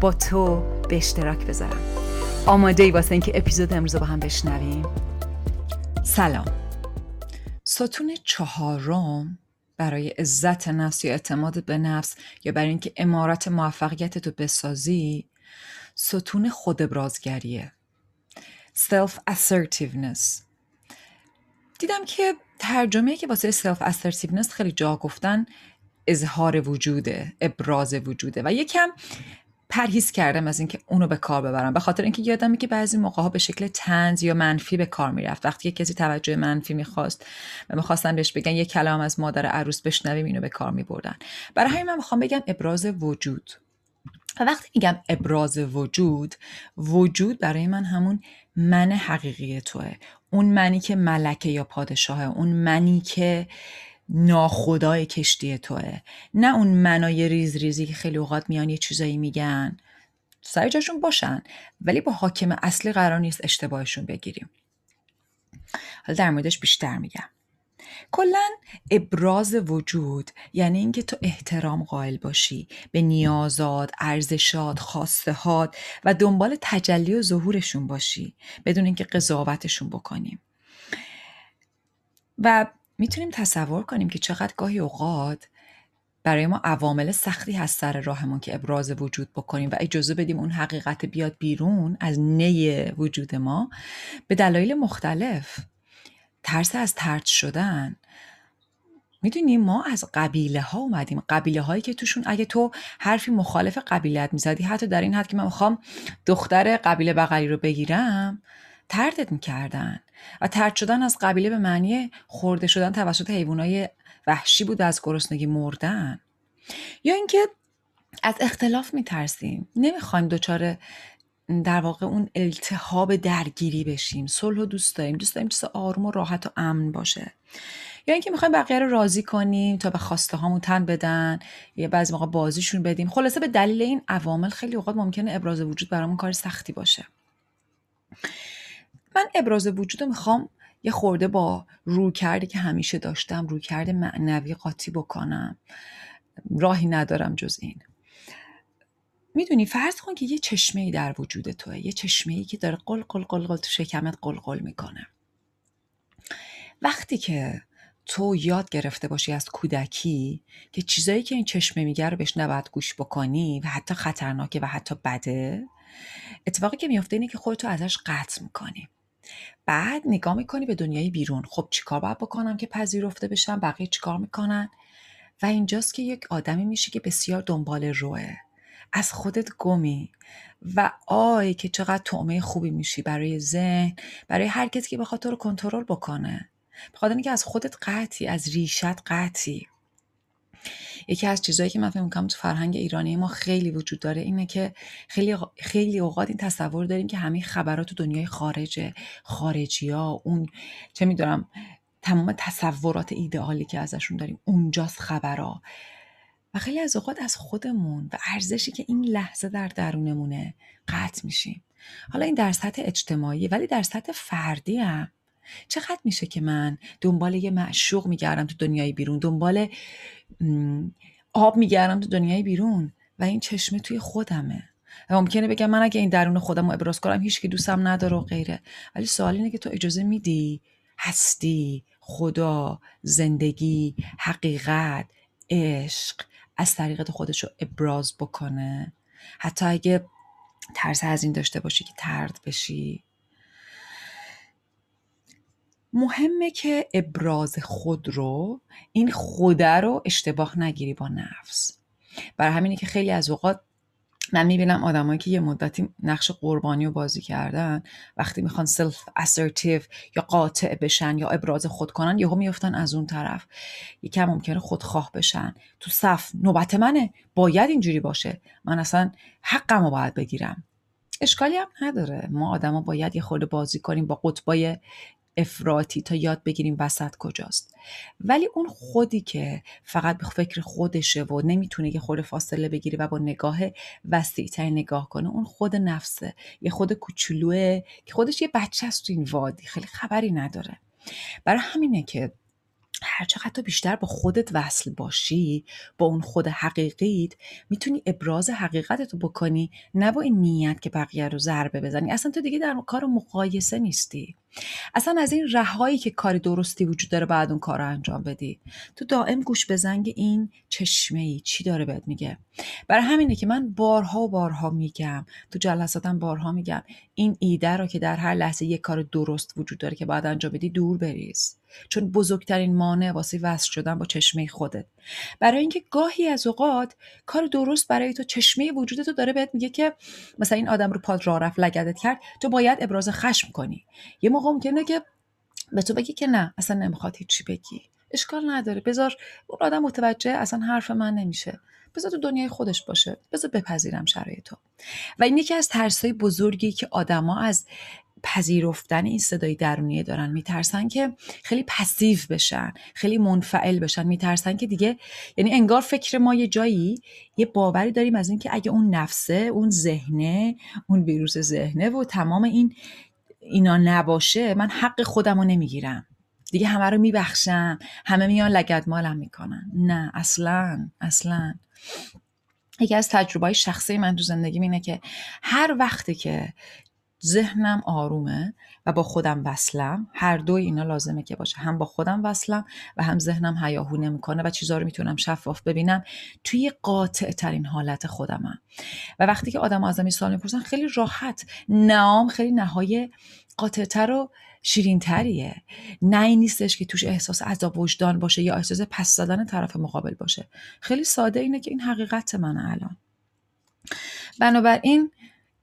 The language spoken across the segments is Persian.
با تو به اشتراک بذارم. آماده ای واسه اینکه اپیزود امروز با هم بشنویم. سلام. ستون چهارم برای عزت نفس یا اعتماد به نفس یا برای اینکه امارت موفقیت تو بسازی ستون خود ابرازگریه self assertiveness. دیدم که ترجمه که واسه self assertiveness خیلی جا گفتن اظهار وجوده ابراز وجوده. و یکم پرهیز کردم از اینکه اونو به کار ببرم. به خاطر اینکه یادمه که بعضی موقع ها به شکل تنز یا منفی به کار می‌رفت. وقتی کسی توجه منفی می‌خواست و می‌خواستن بهش بگن یه کلام از مادر عروس بشنویم اینو به کار میبردن. برای همین من می‌خوام بگم ابراز وجود. و وقتی میگم ابراز وجود وجود برای من همون من حقیقی توه. اون منی که ملکه یا پادشاهه. اون منی که ناخدای کشتی توه. نه اون منای ریز ریزی که خیلی اوقات میان یه چیزایی میگن. سر جاشون باشن. ولی با حاکم اصلی قرار نیست اشتباهشون بگیریم. حالا در موردش بیشتر میگم. کلا ابراز وجود یعنی اینکه تو احترام قائل باشی. به نیازات، ارزشات، خواستهات و دنبال تجلی و ظهورشون باشی. بدون اینکه قضاوتشون بکنیم. و می‌تونیم تصور کنیم که چقدر گاهی اوقات برای ما عوامل سختی هست سر راهمون که ابراز وجود بکنیم و اجازه بدیم اون حقیقت بیاد بیرون از نی وجود ما به دلایل مختلف. ترس از ترد شدن. می‌دونیم ما از قبیله ها اومدیم. قبیله هایی که توشون اگه تو حرفی مخالف قبیلت می‌زدی حتی در این حد که من می‌خوام دختر قبیله بغلی رو بگیرم تردت می‌کردن و ترد شدن از قبیله به معنی خورده شدن توسط حیوانای وحشی بود و از گرسنگی مردن. یا اینکه از اختلاف میترسیم. نمی‌خوایم دچار در واقع اون التهاب درگیری بشیم. صلح و دوست داریم. دوست داریم چیز آروم و راحت و امن باشه. یا اینکه می‌خوایم بقیه رو راضی کنیم تا به خواسته هامون تن بدن یا بعضی موقع بازیشون بدیم. خلاصه به دلیل این عوامل خیلی اوقات ممکنه ابراز وجود برامون کار سختی باشه. من ابراز وجود رو می‌خوام یه خورده با رو کرده که همیشه داشتم رو کرده معنوی قاطی بکنم. راهی ندارم جز این. می‌دونی فرض کن که یه چشمه ای در وجود توه یه چشمه ای که داره قل قل قل قل تو شکمت قل قل می‌کنه. وقتی که تو یاد گرفته باشی از کودکی که چیزایی که این چشمه میگه رو بهش نباید گوش بکنی و حتی خطرناکه و حتی بده اتفاقی که میفته اینه که خودتو ازش قطع می‌کنی. بعد نگاه می‌کنی به دنیای بیرون. خب چیکار باید بکنم که پذیرفته بشم؟ بقیه چیکار می‌کنن؟ و اینجاست که یک آدمی میشه که بسیار دنبال روه. از خودت گمی. و آی که چقدر تعمه خوبی میشی برای ذهن برای هر کسی که بخواد تو رو کنترل بکنه. بخاطر اینکه از خودت قطعی از ریشت قطعی. یکی از چیزهایی که من فکر می‌کنم تو فرهنگ ایرانی ما خیلی وجود داره اینه که خیلی خیلی اوقات این تصور داریم که همه خبرات تو دنیای خارجه. خارجی ها اون چه می‌دونم تمام تصورات ایدئالی که ازشون داریم اونجاست خبرها. و خیلی از اوقات از خودمون و ارزشی که این لحظه در درونمونه قطع میشیم. حالا این در سطح اجتماعی ولی در سطح فردی هم چقدر میشه که من دنبال یه معشوق میگردم تو دنیای بیرون؟ دنبال آب میگردم تو دنیای بیرون و این چشمه توی خودمه. و ممکنه بگم من اگه این درون خودم رو ابراز کنم هیچ که دوستم نداره و غیره. ولی سوال اینه که تو اجازه میدی هستی خدا زندگی حقیقت عشق از طریقت خودش رو ابراز بکنه؟ حتی اگه ترس از این داشته باشی که ترد بشی. مهمه که ابراز خود رو این خوده رو اشتباه نگیری با نفس. برای همینه که خیلی از اوقات من می‌بینم آدمایی که یه مدتی نقش قربانی رو بازی کردن وقتی می‌خوان سلف اسرتیو یا قاطع بشن یا ابراز خود کنن یهو میفتن از اون طرف. یکم ممکنه خودخواه بشن. تو صف نوبت منه. باید اینجوری باشه. من اصلا حقم رو باید بگیرم. اشکالی هم نداره. ما آدما باید یه خورده بازی کنیم با قطبای افراطی تا یاد بگیریم وسط کجاست. ولی اون خودی که فقط به فکر خودشه و نمی‌تونه یه خورده فاصله بگیره و با نگاه وسیعتر نگاه کنه اون خود نفسه. یه خود کوچولوه که خودش یه بچه است تو این وادی. خیلی خبری نداره. برای همینه که هر چقدر بیشتر با خودت وصل باشی با اون خود حقیقیت می‌تونی ابراز حقیقت تو بکنی نه با این نیت که بقیه رو ضربه بزنی. اصلا تو دیگه در کار مقایسه نیستی. اصلا از این رهایی که کار درستی وجود داره بعد اون کار رو انجام بدی. تو دائم گوش به زنگ این چشمه ای چی داره بهت میگه؟ برای همینه که من بارها و بارها میگم تو جلساتم بارها میگم این ایده رو که در هر لحظه یک کار درست وجود داره که باید انجام بدی دور بریز. چون بزرگترین مانع واسه وصل شدن با چشمه خودت. برای اینکه گاهی از اوقات کار درست برای تو چشمه وجود تو داره بهت میگه که مثلا این آدم رو پاد راه رفت لگدت کرد تو باید ابراز خشم کنی. یه موقع ممکنه که به تو بگی که نه اصلا نمی‌خواد هیچی بگی. اشکال نداره. بذار اون آدم متوجه اصلا حرف من نمیشه. بذار تو دنیای خودش باشه. بذار بپذیرم شرایط تو. و این یکی از ترسای بزرگی که آدما از پذیرفتن این صدای درونیه دارن. میترسن که خیلی پسیو بشن خیلی منفعل بشن. میترسن که دیگه یعنی انگار فکر ما یه جایی یه باوری داریم از اینکه اگه اون نفسه اون ذهنه اون ویروس ذهنه و تمام این اینا نباشه من حق خودم رو نمی‌گیرم. دیگه همه رو میبخشم. همه میان لگد مالم می‌کنن. نه اصلا اصلا. یکی از تجربه های شخصی من تو زندگی اینه که هر وقتی که ذهنم آرومه و با خودم وصلم. هر دوی اینا لازمه که باشه. هم با خودم وصلم و هم ذهنم هیاهو نمی‌کنه و چیزا رو می‌تونم شفاف ببینم. توی قاطع ترین حالت خودمم. و وقتی که آدم از سوال می‌پرسن خیلی راحت. نام خیلی نهای قاطعتر و شیرین تریه نه این نیستش که توش احساس عذاب وجدان باشه یا احساس پس زدن طرف مقابل باشه. خیلی ساده اینه که این حقیقت من الان. بنابراین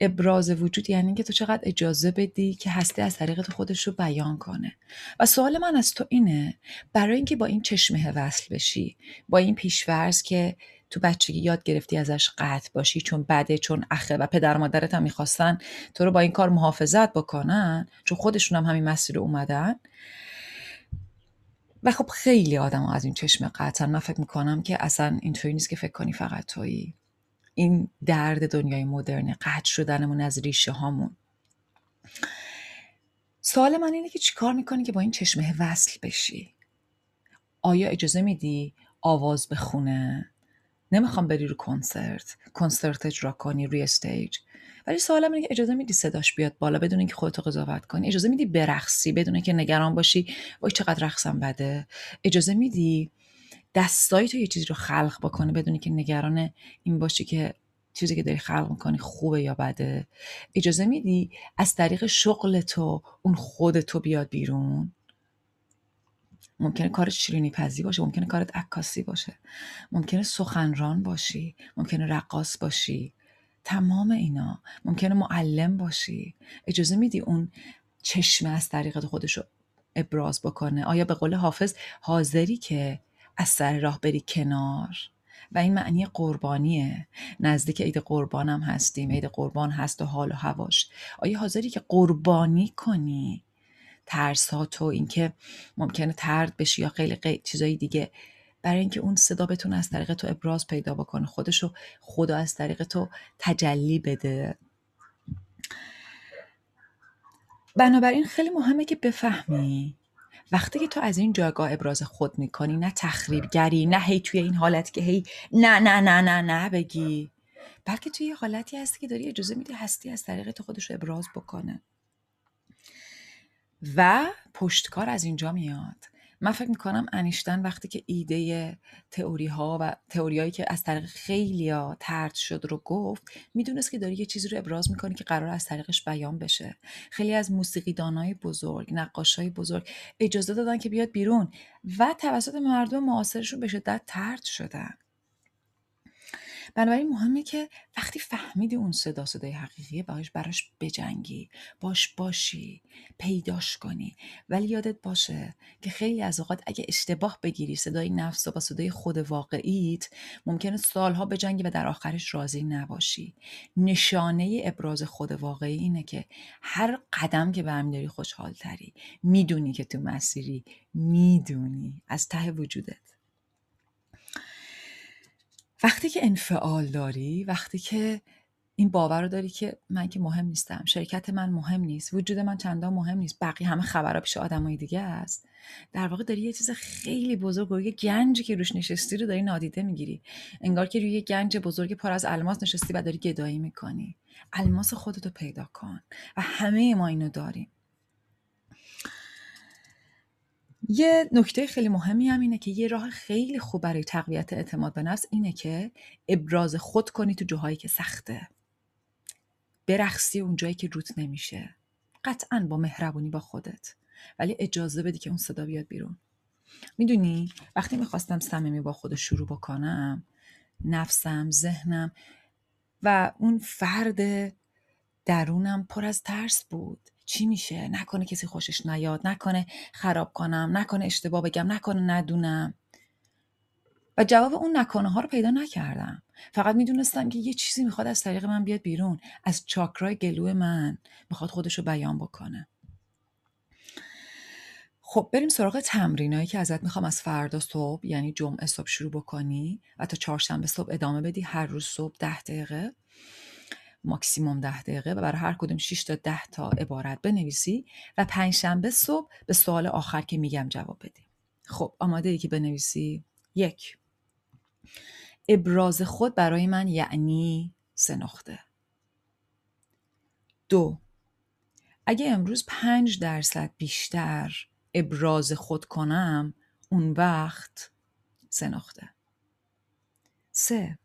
ابراز وجود یعنی که تو چقدر اجازه بدی که هستی از طریق خودش رو بیان کنه. و سوال من از تو اینه برای اینکه با این چشمه وصل بشی با این پیشورز که تو بچگی یاد گرفتی ازش قطع باشی چون بده چون اخه و پدر مادرت هم می‌خواستن تو رو با این کار محافظت بکنن چون خودشون هم همین مسیر اومدن. و خب خیلی آدم از این چشم قطعا من فکر می‌کنم که اصلا اینطوری نیست که فکر کنی فقط تویی. این درد دنیای مدرن قطع شدنمون از ریشه هامون. سوال من اینه که چیکار می‌کنی که با این چشمه وصل بشی؟ آیا اجازه میدی آواز بخونه؟ نمی‌خوام بری رو کنسرت. کنسرت اجرا کنی روی استیج. ولی سوالم اینه که اجازه میدی صداش بیاد بالا بدون اینکه خودتو قضاوت کنی؟ اجازه میدی برقصی بدون اینکه نگران باشی؟ وای چقدر رقصم بده. اجازه میدی دستایی تو یه چیزی رو خلق بکنه بدونی که نگران این باشی که چیزی که داری خلق می‌کنی خوبه یا بده. اجازه میدی از طریق شغل تو اون خود تو بیاد بیرون؟ ممکنه کارت شیرینی پزی باشه ممکنه کارت عکاسی باشه ممکنه سخنران باشی ممکنه رقاص باشی. تمام اینا. ممکنه معلم باشی. اجازه میدی اون چشمه از طریق خودش رو ابراز بکنه. آیا به قول حافظ حاضری که از سر راه بری کنار. و این معنی قربانیه. نزدیک عید قربانم هستیم. عید قربان هست و حال و هواش. آیا حاضری که قربانی کنی؟ ترس ها تو اینکه ممکنه ترد بشی یا خیلی قی... چیزایی دیگه. برای اینکه اون صدا بتونه از طریق تو ابراز پیدا بکنه. خودشو خدا از طریق تو تجلی بده. بنابراین خیلی مهمه که بفهمی وقتی که تو از این جایگاه ابراز خود می‌کنی نه تخریبگری نه هی توی این حالت که هی نه نه نه نه نه بگی. بلکه توی یه حالتی هستی که داری اجازه میدی هستی از طریق تو خودش رو ابراز بکنه. و پشتکار از اینجا میاد. من فکر می‌کنم انیشتن وقتی که ایده تئوری ها و تئوریایی که از طریق خیلی ها ترد شد رو گفت می‌دونست که داری یه چیزی رو ابراز می‌کنی که قرار از طریقش بیان بشه. خیلی از موسیقیدانای بزرگ نقاشای بزرگ اجازه دادن که بیاد بیرون و توسط مردم معاصرشون به شدت ترد شدن. بنابراین مهمه که وقتی فهمیدی اون صدا صدای حقیقیه باش براش بجنگی باش باشی پیداش کنی. ولی یادت باشه که خیلی از اوقات اگه اشتباه بگیری صدای نفس و با صدای خود واقعیت ممکنه سالها بجنگی و در آخرش راضی نباشی. نشانه ابراز خود واقعی اینه که هر قدم که برمیداری خوشحال تری می‌دونی که تو مسیری می‌دونی. از ته وجودت. وقتی که انفعال داری وقتی که این باور رو داری که من که مهم نیستم شرکت من مهم نیست وجود من چندان مهم نیست بقیه همه خبرها پیش آدمای دیگه است در واقع داری یه چیز خیلی بزرگ و یه گنجی که روش نشستی رو داری نادیده می‌گیری. انگار که روی یه گنج بزرگ پر از الماس نشستی و داری گدایی می‌کنی. الماس خودتو پیدا کن و همه ما اینو داریم. یه نکته خیلی مهمی هم اینه که یه راه خیلی خوب برای تقویت اعتماد به نفس اینه که ابراز خود کنی تو جاهایی که سخته. برخصی اون جایی که روت نمیشه. قطعا با مهربونی با خودت. ولی اجازه بدی که اون صدا بیاد بیرون. می‌دونی وقتی می‌خواستم صمیمی با خود شروع بکنم نفسم ذهنم و اون فرد درونم پر از ترس بود. چی میشه؟ نکنه کسی خوشش نیاد نکنه خراب کنم نکنه اشتباه بگم نکنه ندونم. و جواب اون نکنه ها رو پیدا نکردم. فقط می‌دونستم که یه چیزی می‌خواد از طریق من بیاد بیرون از چاکرای گلو من می‌خواد خودش رو بیان بکنه. خب بریم سراغ تمرینایی که ازت می‌خوام از فردا صبح یعنی جمعه صبح شروع بکنی و تا چهارشنبه صبح ادامه بدی هر روز صبح ده دقیقه. ماکسیموم ده دقیقه و برای هر کدوم 6 تا 10 تا عبارت بنویسی و پنجشنبه صبح به سوال آخر که میگم جواب بدی. خب آماده ای که بنویسی؟ یک. ابراز خود برای من یعنی سه نقطه دو. اگه امروز پنج درصد بیشتر ابراز خود کنم اون وقت سه نقطه سه.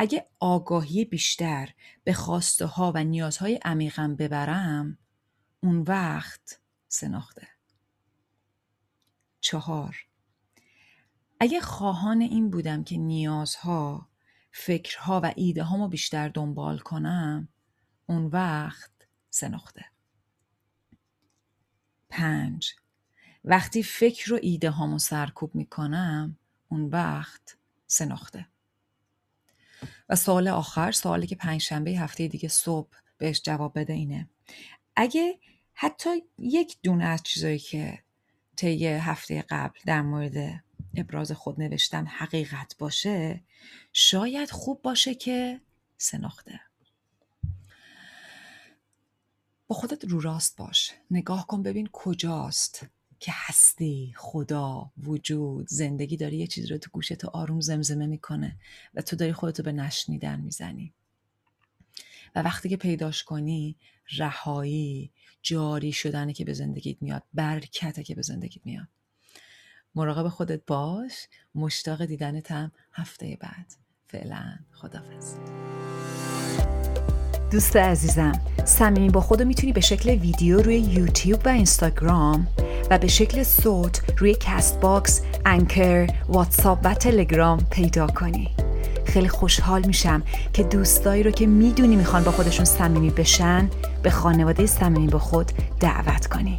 اگه آگاهی بیشتر به خواسته ها و نیازهای عمیقم ببرم اون وقت سناخته چهار. اگه خواهان این بودم که نیازها فکرها و ایده هامو بیشتر دنبال کنم اون وقت سناخته پنج. وقتی فکر و ایده هامو سرکوب می‌کنم اون وقت سناخته و سوال آخر سوالی که پنجشنبه هفته دیگه صبح بهش جواب بده اینه. اگه حتی یک دونه از چیزایی که طی هفته قبل در مورد ابراز خود نوشتم حقیقت باشه شاید خوب باشه که سناخته با خودت رو راست باش. نگاه کن ببین کجاست. که هستی خدا وجود زندگی داری یه چیزی رو تو گوشت آروم زمزمه می‌کنه و تو داری خودتو به نشنیدن می‌زنی. و وقتی که پیداش کنی رهایی جاری شدنه که به زندگیت میاد برکته که به زندگیت میاد. مراقب خودت باش. مشتاق دیدنتم هفته بعد. فعلا خدافز دوست عزیزم صمیمی با خود رو می‌تونی به شکل ویدیو روی یوتیوب و اینستاگرام و به شکل صوت روی Castbox، Anchor، واتساپ و تلگرام پیدا کنی. خیلی خوشحال میشم که دوستایی رو که می‌دونی می‌خوان با خودشون صمیمی بشن به خانواده صمیمی با خود دعوت کنی.